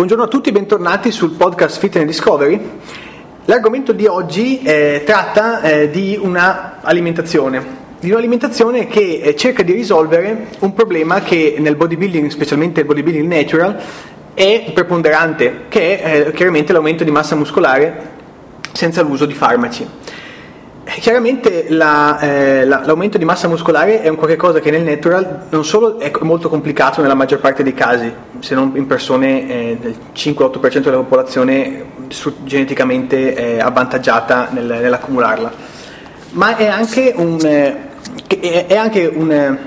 Buongiorno a tutti, bentornati sul podcast Fitness Discovery. L'argomento di oggi eh, tratta eh, di un'alimentazione, di un'alimentazione che eh, cerca di risolvere un problema che nel bodybuilding, specialmente il bodybuilding natural, è preponderante, che è eh, chiaramente l'aumento di massa muscolare senza l'uso di farmaci. Chiaramente la, eh, la, l'aumento di massa muscolare è un qualcosa che nel natural non solo è molto complicato nella maggior parte dei casi, se non in persone eh, del 5-8% della popolazione su, geneticamente eh, avvantaggiata nel, nell'accumularla, ma è anche un, eh, è anche un, eh,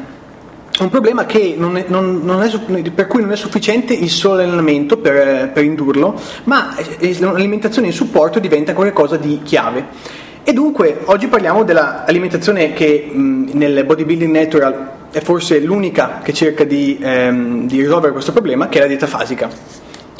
un problema non è, non, non è, per cui non è sufficiente il solo allenamento per, per indurlo, ma eh, l'alimentazione in supporto diventa qualcosa di chiave. E dunque oggi parliamo dell'alimentazione che mh, nel bodybuilding natural è forse l'unica che cerca di, ehm, di risolvere questo problema, che è la dieta fasica.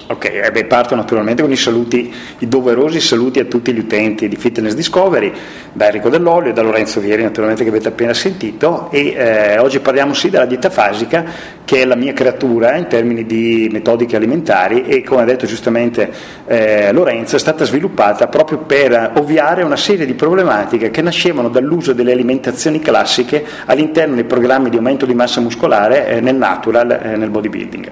Ok, eh beh, parto naturalmente con i saluti, i doverosi saluti a tutti gli utenti di Fitness Discovery, da Enrico Dell'Olio e da Lorenzo Vieri, naturalmente che avete appena sentito, e eh, oggi parliamo sì della dieta fasica, che è la mia creatura in termini di metodiche alimentari e come ha detto giustamente eh, Lorenzo è stata sviluppata proprio per ovviare una serie di problematiche che nascevano dall'uso delle alimentazioni classiche all'interno dei programmi di aumento di massa muscolare eh, nel natural, eh, nel bodybuilding.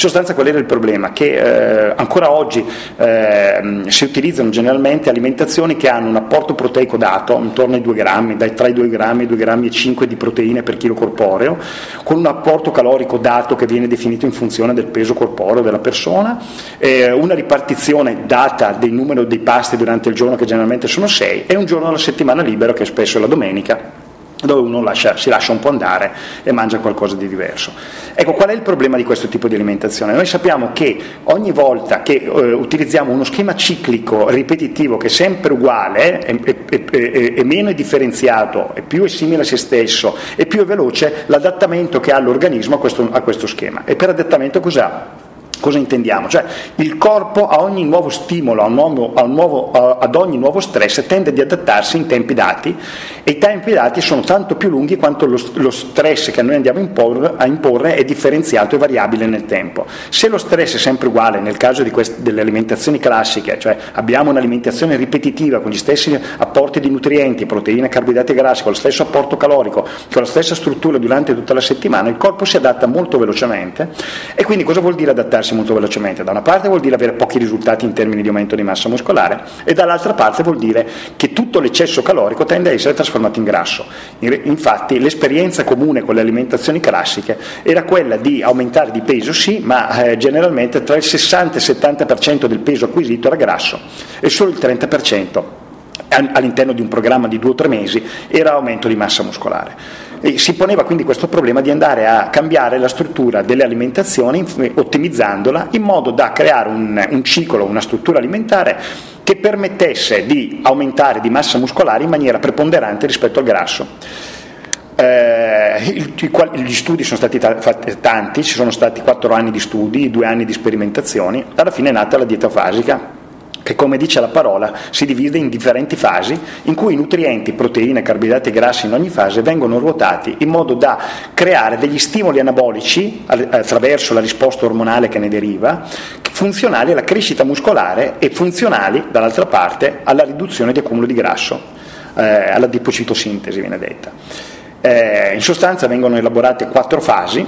In sostanza qual era il problema? Che eh, ancora oggi eh, si utilizzano generalmente alimentazioni che hanno un apporto proteico dato intorno ai 2 grammi, dai, tra i 2 grammi e i 2 grammi e 5 di proteine per chilo corporeo, con un apporto calorico dato che viene definito in funzione del peso corporeo della persona, eh, una ripartizione data del numero dei pasti durante il giorno che generalmente sono 6 e un giorno alla settimana libero che spesso è la domenica dove uno lascia, si lascia un po' andare e mangia qualcosa di diverso. Ecco, qual è il problema di questo tipo di alimentazione? Noi sappiamo che ogni volta che eh, utilizziamo uno schema ciclico ripetitivo che è sempre uguale, è, è, è, è meno differenziato, è più è simile a se stesso, è più è veloce l'adattamento che ha l'organismo a questo, a questo schema. E per adattamento cos'ha? Cosa intendiamo? Cioè il corpo a ogni nuovo stimolo, a nuovo, a nuovo, a, ad ogni nuovo stress tende ad adattarsi in tempi dati e i tempi dati sono tanto più lunghi quanto lo, lo stress che noi andiamo a imporre, a imporre, è differenziato e variabile nel tempo. Se lo stress è sempre uguale, nel caso queste, delle alimentazioni classiche, cioè abbiamo un'alimentazione ripetitiva con gli stessi apporti di nutrienti, proteine, carboidrati e grassi, con lo stesso apporto calorico, con la stessa struttura durante tutta la settimana, il corpo si adatta molto velocemente e quindi cosa vuol dire adattarsi? Allenarsi molto velocemente. Da una parte vuol dire avere pochi risultati in termini di aumento di massa muscolare e dall'altra parte vuol dire che tutto l'eccesso calorico tende a essere trasformato in grasso. Infatti l'esperienza comune con le alimentazioni classiche era quella di aumentare di peso, sì, ma eh, generalmente tra il 60 e il 70% del peso acquisito era grasso e solo il 30% all'interno di un programma di due o tre mesi era aumento di massa muscolare. E si poneva quindi questo problema di andare a cambiare la struttura delle alimentazioni ottimizzandola in modo da creare un, un ciclo, una struttura alimentare che permettesse di aumentare di massa muscolare in maniera preponderante rispetto al grasso. Eh, gli studi sono stati tanti, ci sono stati quattro anni di studi, due anni di sperimentazioni, alla fine è nata la dieta fasica che come dice la parola si divide in differenti fasi in cui i nutrienti, proteine, carboidrati e grassi in ogni fase vengono ruotati in modo da creare degli stimoli anabolici attraverso la risposta ormonale che ne deriva, funzionali alla crescita muscolare e funzionali dall'altra parte alla riduzione di accumulo di grasso, eh, alla dipocitosintesi viene detta. Eh, in sostanza vengono elaborate quattro fasi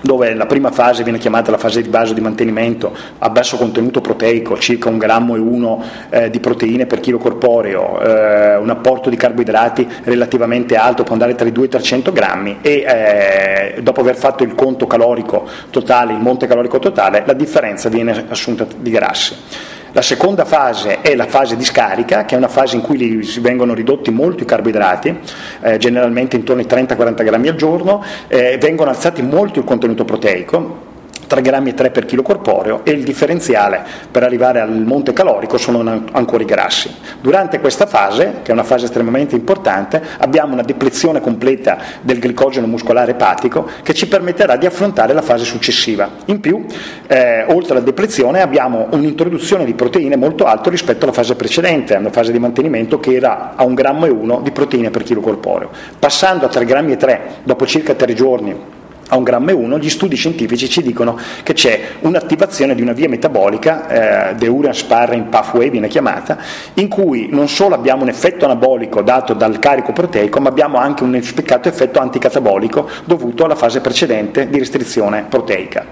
dove la prima fase viene chiamata la fase di base di mantenimento a basso contenuto proteico, circa un grammo e uno eh, di proteine per chilo corporeo, eh, un apporto di carboidrati relativamente alto, può andare tra i 2 e i 300 grammi e eh, dopo aver fatto il conto calorico totale, il monte calorico totale, la differenza viene assunta di grassi. La seconda fase è la fase di scarica, che è una fase in cui vengono ridotti molto i carboidrati, eh, generalmente intorno ai 30-40 grammi al giorno, eh, vengono alzati molto il contenuto proteico 3 grammi e 3 per chilo corporeo e il differenziale per arrivare al monte calorico sono ancora i grassi. Durante questa fase, che è una fase estremamente importante, abbiamo una deplezione completa del glicogeno muscolare epatico che ci permetterà di affrontare la fase successiva. In più, eh, oltre alla deplezione, abbiamo un'introduzione di proteine molto alta rispetto alla fase precedente, una fase di mantenimento che era a 1 grammo e 1 di proteine per chilo corporeo. Passando a 3 grammi e 3 dopo circa 3 giorni a un gramma e 1, gli studi scientifici ci dicono che c'è un'attivazione di una via metabolica, eh, Uran Sparring Pathway viene chiamata, in cui non solo abbiamo un effetto anabolico dato dal carico proteico, ma abbiamo anche un spiccato effetto anticatabolico dovuto alla fase precedente di restrizione proteica.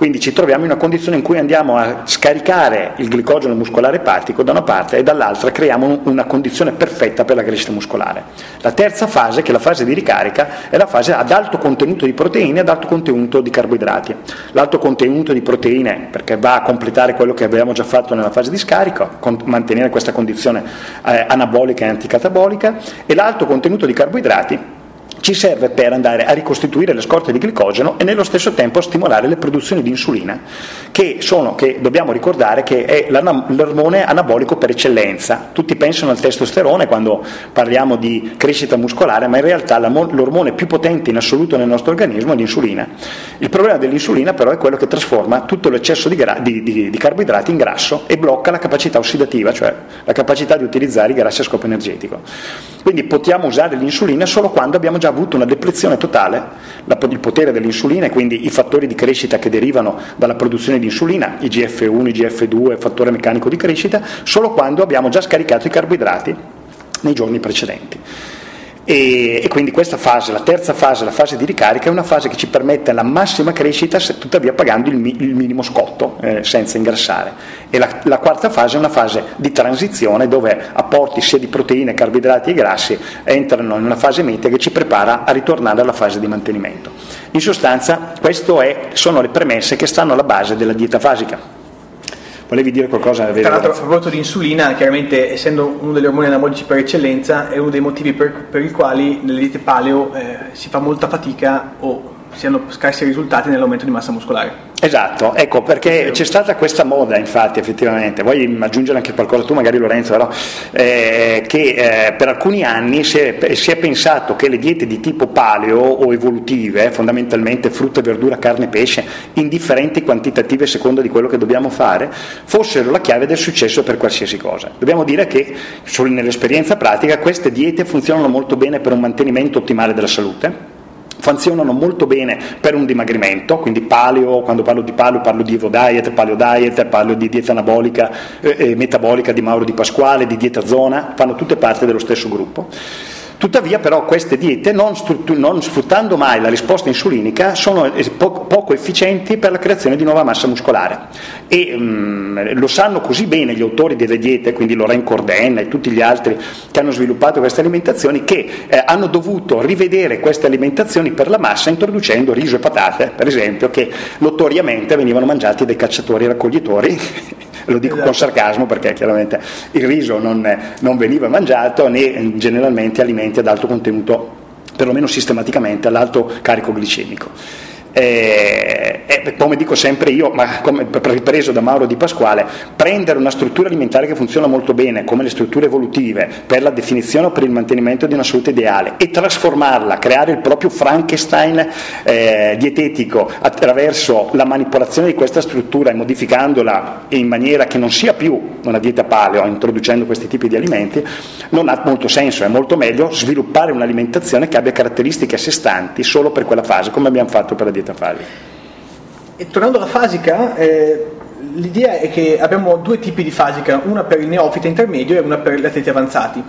Quindi ci troviamo in una condizione in cui andiamo a scaricare il glicogeno muscolare epatico da una parte e dall'altra creiamo una condizione perfetta per la crescita muscolare. La terza fase, che è la fase di ricarica, è la fase ad alto contenuto di proteine e ad alto contenuto di carboidrati. L'alto contenuto di proteine, perché va a completare quello che avevamo già fatto nella fase di scarico, mantenere questa condizione eh, anabolica e anticatabolica, e l'alto contenuto di carboidrati ci serve per andare a ricostituire le scorte di glicogeno e nello stesso tempo stimolare le produzioni di insulina, che, sono, che dobbiamo ricordare che è l'ormone anabolico per eccellenza. Tutti pensano al testosterone quando parliamo di crescita muscolare, ma in realtà l'ormone più potente in assoluto nel nostro organismo è l'insulina. Il problema dell'insulina però è quello che trasforma tutto l'eccesso di, gra- di, di, di carboidrati in grasso e blocca la capacità ossidativa, cioè la capacità di utilizzare i grassi a scopo energetico. Quindi possiamo usare l'insulina solo quando abbiamo già avuto una depressione totale, il potere dell'insulina e quindi i fattori di crescita che derivano dalla produzione di insulina, IGF1, IGF2, fattore meccanico di crescita, solo quando abbiamo già scaricato i carboidrati nei giorni precedenti. E, e, quindi questa fase, la terza fase, la fase di ricarica, è una fase che ci permette la massima crescita, tuttavia pagando il, mi, il minimo scotto, eh, senza ingrassare. E la, la, quarta fase è una fase di transizione dove apporti sia di proteine, carboidrati e grassi entrano in una fase media che ci prepara a ritornare alla fase di mantenimento. In sostanza, queste sono le premesse che stanno alla base della dieta fasica. Volevi dire qualcosa? Tra l'altro a proposito di insulina, chiaramente essendo uno degli ormoni anabolici per eccellenza, è uno dei motivi per, per i quali nelle diete paleo eh, si fa molta fatica o si hanno scarsi risultati nell'aumento di massa muscolare. Esatto, ecco perché c'è stata questa moda infatti effettivamente, vuoi aggiungere anche qualcosa tu magari Lorenzo, però, eh, che eh, per alcuni anni si è, si è, pensato che le diete di tipo paleo o evolutive, fondamentalmente frutta, verdura, carne, pesce, in differenti quantitative a seconda di quello che dobbiamo fare, fossero la chiave del successo per qualsiasi cosa. Dobbiamo dire che nell'esperienza pratica queste diete funzionano molto bene per un mantenimento ottimale della salute funzionano molto bene per un dimagrimento, quindi paleo, quando parlo di paleo parlo di Evo Diet, Paleo Diet, parlo di dieta anabolica eh, eh, metabolica di Mauro Di Pasquale, di dieta zona, fanno tutte parte dello stesso gruppo. Tuttavia però queste diete, non, struttur- non sfruttando mai la risposta insulinica, sono po- poco efficienti per la creazione di nuova massa muscolare. E mh, lo sanno così bene gli autori delle diete, quindi Lorraine Corden e tutti gli altri che hanno sviluppato queste alimentazioni, che eh, hanno dovuto rivedere queste alimentazioni per la massa introducendo riso e patate, per esempio, che notoriamente venivano mangiati dai cacciatori e raccoglitori lo dico esatto. con sarcasmo perché chiaramente il riso non, non veniva mangiato né generalmente alimenti ad alto contenuto, perlomeno sistematicamente, all'alto carico glicemico. Eh, eh, come dico sempre io, ma come ripreso da Mauro Di Pasquale, prendere una struttura alimentare che funziona molto bene, come le strutture evolutive, per la definizione o per il mantenimento di una salute ideale e trasformarla, creare il proprio Frankenstein eh, dietetico attraverso la manipolazione di questa struttura e modificandola in maniera che non sia più una dieta paleo, introducendo questi tipi di alimenti, non ha molto senso, è molto meglio sviluppare un'alimentazione che abbia caratteristiche a sé stanti solo per quella fase, come abbiamo fatto per la dieta dieta fasica. E tornando alla fasica, eh, l'idea è che abbiamo due tipi di fasica, una per il neofita intermedio e una per gli atleti avanzati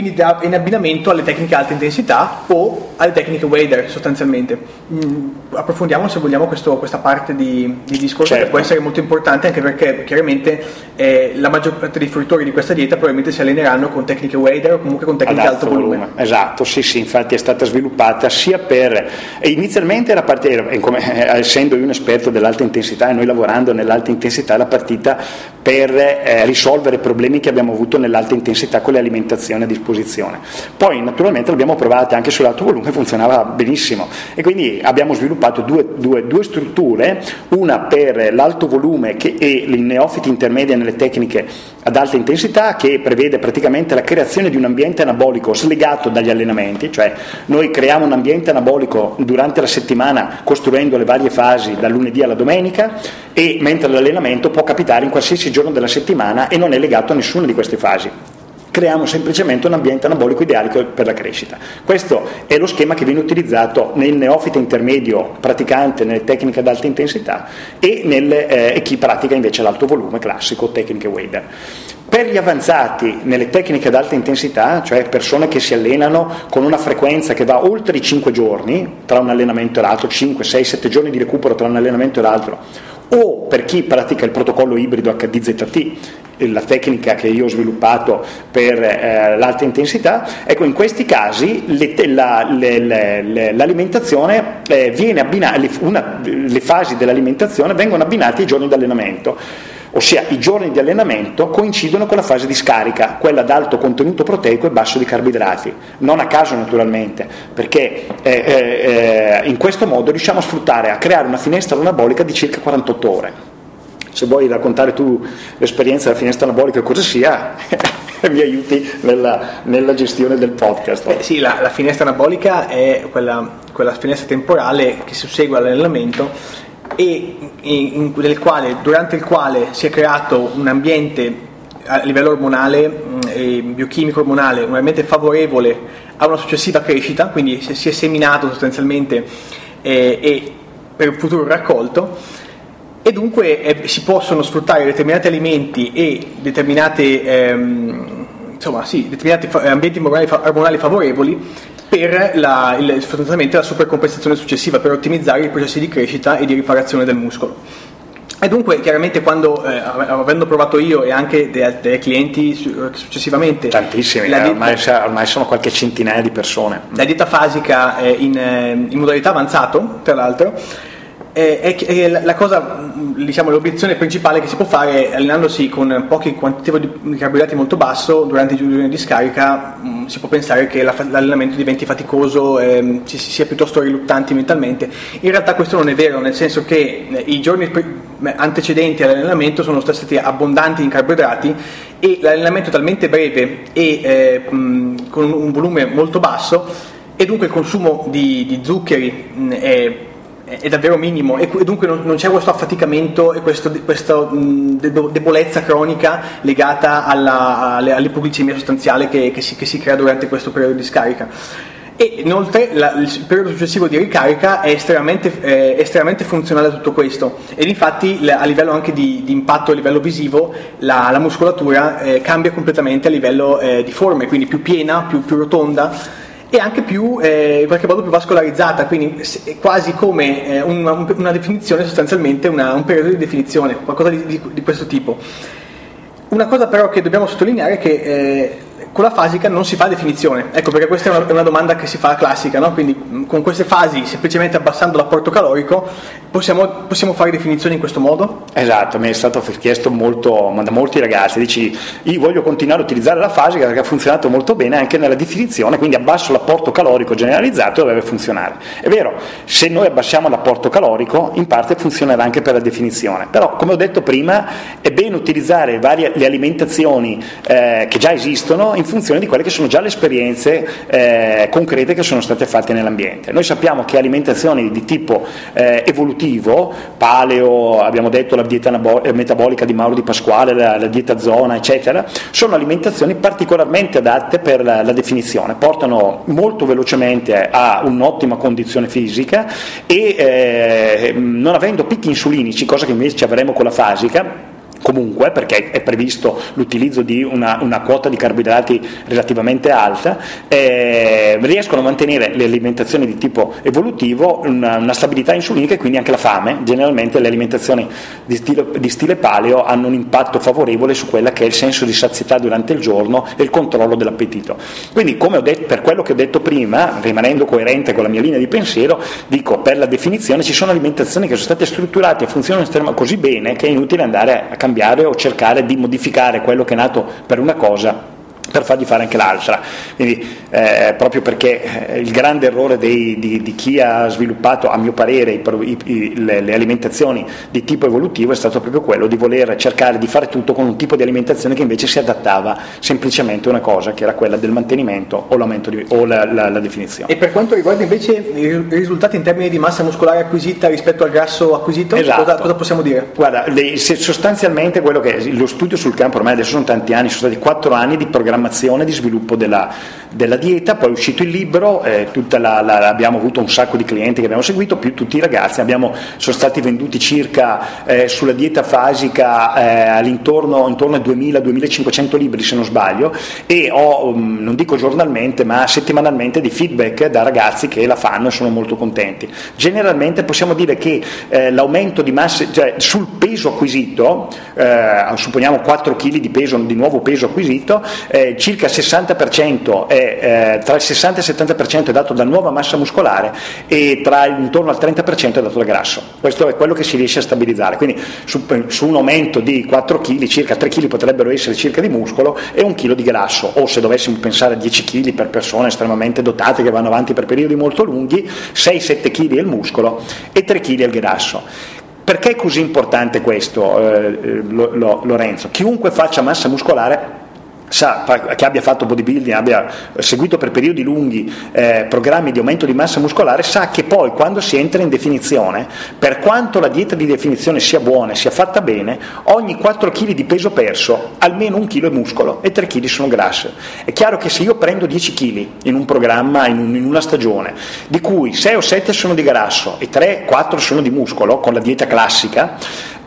quindi in abbinamento alle tecniche alta intensità o alle tecniche wader sostanzialmente. Mm, approfondiamo se vogliamo questo, questa parte di, di discorso certo. che può essere molto importante anche perché chiaramente eh, la maggior parte dei fruitori di questa dieta probabilmente si alleneranno con tecniche wader o comunque con tecniche Ad alto volume. volume. Esatto, sì sì, infatti è stata sviluppata sia per... inizialmente era partita, eh, essendo io un esperto dell'alta intensità e noi lavorando nell'alta intensità, la partita per eh, risolvere problemi che abbiamo avuto nell'alta intensità con le alimentazioni a disposizione. Poi naturalmente l'abbiamo provata anche sull'alto volume, funzionava benissimo e quindi abbiamo sviluppato due, due, due strutture, una per l'alto volume che, e i neofiti intermedi nelle tecniche ad alta intensità che prevede praticamente la creazione di un ambiente anabolico slegato dagli allenamenti, cioè noi creiamo un ambiente anabolico durante la settimana costruendo le varie fasi dal lunedì alla domenica e mentre l'allenamento può capitare in qualsiasi giorno della settimana e non è legato a nessuna di queste fasi. Creiamo semplicemente un ambiente anabolico ideale per la crescita. Questo è lo schema che viene utilizzato nel neofita intermedio praticante nelle tecniche ad alta intensità e, nel, eh, chi pratica invece l'alto volume classico, tecniche Wader. Per gli avanzati nelle tecniche ad alta intensità, cioè persone che si allenano con una frequenza che va oltre i 5 giorni, tra un allenamento e l'altro, 5, 6, 7 giorni di recupero tra un allenamento e l'altro, o per chi pratica il protocollo ibrido HDZT, la tecnica che io ho sviluppato per eh, l'alta intensità, ecco in questi casi le, la, le, le, l'alimentazione eh, viene abbinata, una, le fasi dell'alimentazione vengono abbinate ai giorni di allenamento ossia i giorni di allenamento coincidono con la fase di scarica, quella ad alto contenuto proteico e basso di carboidrati, non a caso naturalmente, perché eh, eh, in questo modo riusciamo a sfruttare, a creare una finestra anabolica di circa 48 ore. Se vuoi raccontare tu l'esperienza della finestra anabolica cosa sia, mi aiuti nella, nella, gestione del podcast. Eh sì, la, la, finestra anabolica è quella, quella finestra temporale che sussegue all'allenamento e in, in, quale, durante il quale si è creato un ambiente a livello ormonale mm, e biochimico ormonale, un ambiente favorevole a una successiva crescita, quindi si è seminato sostanzialmente eh, e per il futuro raccolto e dunque eh, si possono sfruttare determinati alimenti e determinate, ehm, insomma, sì, determinati ambienti ormonali, ormonali favorevoli per la, il, sostanzialmente la supercompensazione successiva, per ottimizzare i processi di crescita e di riparazione del muscolo. E dunque, chiaramente, quando, eh, avendo provato io e anche dei, dei clienti successivamente, tantissimi, dieta, ormai, ormai, sono qualche centinaia di persone. La dieta fasica eh, in, in modalità avanzato, tra l'altro, è, è, la cosa, diciamo, l'obiezione principale che si può fare allenandosi con pochi quantitativo di carboidrati molto basso durante i giorni di scarica mh, si può pensare che la, l'allenamento diventi faticoso, ehm, si, si sia piuttosto riluttanti mentalmente. In realtà questo non è vero, nel senso che eh, i giorni antecedenti all'allenamento sono stati abbondanti in carboidrati e l'allenamento è talmente breve e eh, con un volume molto basso e dunque il consumo di, di zuccheri mh, è è davvero minimo e dunque non, c'è questo affaticamento e questo, questa debolezza cronica legata alla, all'ipoglicemia sostanziale che, che, si, che, si, crea durante questo periodo di scarica. E inoltre la, il periodo successivo di ricarica è estremamente, eh, estremamente, funzionale a tutto questo ed infatti a livello anche di, di impatto a livello visivo la, la muscolatura eh, cambia completamente a livello eh, di forme, quindi più piena, più, più rotonda e anche più, eh, in qualche modo più vascolarizzata, quindi quasi come eh, una, una, definizione, sostanzialmente una, un periodo di definizione, qualcosa di, di, di, questo tipo. Una cosa però che dobbiamo sottolineare è che eh, con la fasica non si fa definizione, ecco perché questa è una, è una domanda che si fa classica, no? quindi mm, con queste fasi, semplicemente abbassando l'apporto calorico, possiamo, possiamo, fare definizioni in questo modo? Esatto, mi è stato chiesto molto, da molti ragazzi, dici io voglio continuare a utilizzare la fasica perché ha funzionato molto bene anche nella definizione, quindi abbasso l'apporto calorico generalizzato e deve funzionare. È vero, se noi abbassiamo l'apporto calorico in parte funzionerà anche per la definizione, però come ho detto prima è bene utilizzare varie, le alimentazioni eh, che già esistono in funzione di quelle che sono già le esperienze eh, concrete che sono state fatte nell'ambiente. Noi sappiamo che alimentazioni di tipo eh, evolutivo, paleo, abbiamo detto la dieta eh, metabolica di Mauro Di Pasquale, la, la, dieta zona, eccetera, sono alimentazioni particolarmente adatte per la, la definizione, portano molto velocemente a un'ottima condizione fisica e eh, non avendo picchi insulinici, cosa che invece avremo con la fasica, comunque perché è previsto l'utilizzo di una, una quota di carboidrati relativamente alta, eh, riescono a mantenere le alimentazioni di tipo evolutivo una, una, stabilità insulinica e quindi anche la fame. Generalmente le alimentazioni di stile, di stile paleo hanno un impatto favorevole su quella che è il senso di sazietà durante il giorno e il controllo dell'appetito. Quindi detto, per quello che ho detto prima, rimanendo coerente con la mia linea di pensiero, dico per la definizione ci sono alimentazioni che sono state strutturate e funzionano così bene che è inutile andare a cambiare cambiare o cercare di modificare quello che è nato per una cosa per fargli fare anche l'altra. Quindi, eh, proprio perché eh, il grande errore dei, di, di, chi ha sviluppato, a mio parere, i, i, le, le, alimentazioni di tipo evolutivo è stato proprio quello di voler cercare di fare tutto con un tipo di alimentazione che invece si adattava semplicemente a una cosa, che era quella del mantenimento o, di, o la, la, la, definizione. E per quanto riguarda invece i risultati in termini di massa muscolare acquisita rispetto al grasso acquisito, esatto. cosa, cosa, possiamo dire? Guarda, sostanzialmente quello che è lo studio sul campo, ormai adesso sono tanti anni, sono stati quattro anni di programma programmazione di sviluppo della, della dieta, poi è uscito il libro, eh, la, la, abbiamo avuto un sacco di clienti che abbiamo seguito, più tutti i ragazzi, abbiamo, sono stati venduti circa eh, sulla dieta fasica eh, all'intorno intorno ai 2000-2500 libri se non sbaglio e ho, um, non dico giornalmente, ma settimanalmente di feedback da ragazzi che la fanno e sono molto contenti. Generalmente possiamo dire che eh, l'aumento di massa, cioè sul peso acquisito, eh, supponiamo 4 kg di peso, di nuovo peso acquisito, eh, circa il 60% è eh, tra il 60 e il 70% è dato da nuova massa muscolare e tra intorno al 30% è dato da grasso. Questo è quello che si riesce a stabilizzare. Quindi su, su un aumento di 4 kg, circa 3 kg potrebbero essere circa di muscolo e un chilo di grasso, o se dovessimo pensare a 10 kg per persone estremamente dotate che vanno avanti per periodi molto lunghi, 6-7 kg è il muscolo e 3 kg è il grasso. Perché è così importante questo, eh, Lorenzo? Chiunque faccia massa muscolare sa, che abbia fatto bodybuilding, abbia seguito per periodi lunghi eh, programmi di aumento di massa muscolare, sa che poi quando si entra in definizione, per quanto la dieta di definizione sia buona e sia fatta bene, ogni 4 kg di peso perso, almeno un chilo è muscolo e 3 kg sono grasse. È chiaro che se io prendo 10 kg in un programma, in, un, in una stagione, di cui 6 o 7 sono di grasso e 3-4 sono di muscolo, con la dieta classica,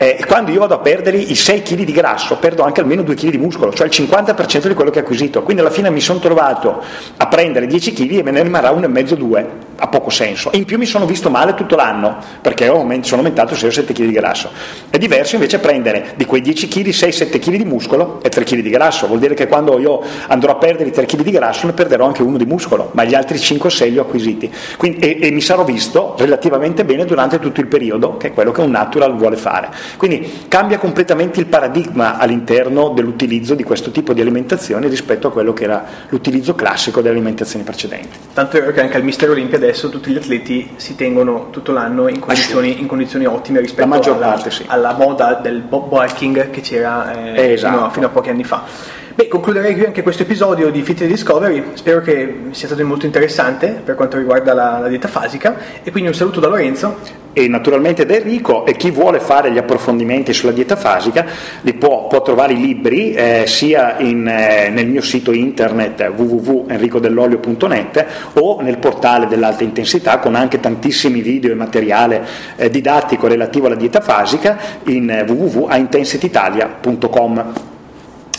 eh, quando io vado a perdere i 6 kg di grasso, perdo anche almeno 2 kg di muscolo, cioè il 50% di quello che ho acquisito. Quindi alla fine mi sono trovato a prendere 10 kg e me ne rimarrà 1,5-2 ha poco senso. E in più mi sono visto male tutto l'anno perché sono aumentato 6 o 7 kg di grasso. È diverso invece prendere di quei 10 kg 6-7 kg di muscolo e 3 kg di grasso. Vuol dire che quando io andrò a perdere i 3 kg di grasso ne perderò anche uno di muscolo, ma gli altri 5 o 6 li ho acquisiti. Quindi, e, e, mi sarò visto relativamente bene durante tutto il periodo, che è quello che un natural vuole fare. Quindi cambia completamente il paradigma all'interno dell'utilizzo di questo tipo di alimentazione rispetto a quello che era l'utilizzo classico delle alimentazioni precedenti. Tanto è vero che anche al Mister Olympia adesso adesso tutti gli atleti si tengono tutto l'anno in condizioni, in condizioni ottime rispetto alla, parte, sì. alla, moda del bulking che c'era eh, esatto. fino, a, fino a pochi anni fa. Beh, concluderei qui anche questo episodio di Fitness Discovery, spero che sia stato molto interessante per quanto riguarda la, la dieta fasica. E quindi un saluto da Lorenzo. E naturalmente da Enrico. E chi vuole fare gli approfondimenti sulla dieta fasica li può, può trovare i libri eh, sia in, eh, nel mio sito internet www.enricodellolio.net o nel portale dell'alta intensità con anche tantissimi video e materiale eh, didattico relativo alla dieta fasica in eh, www.intensityitalia.com.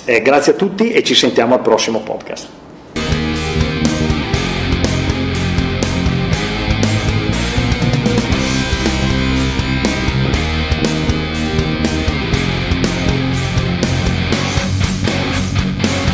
Eh, grazie a tutti e ci sentiamo al prossimo podcast.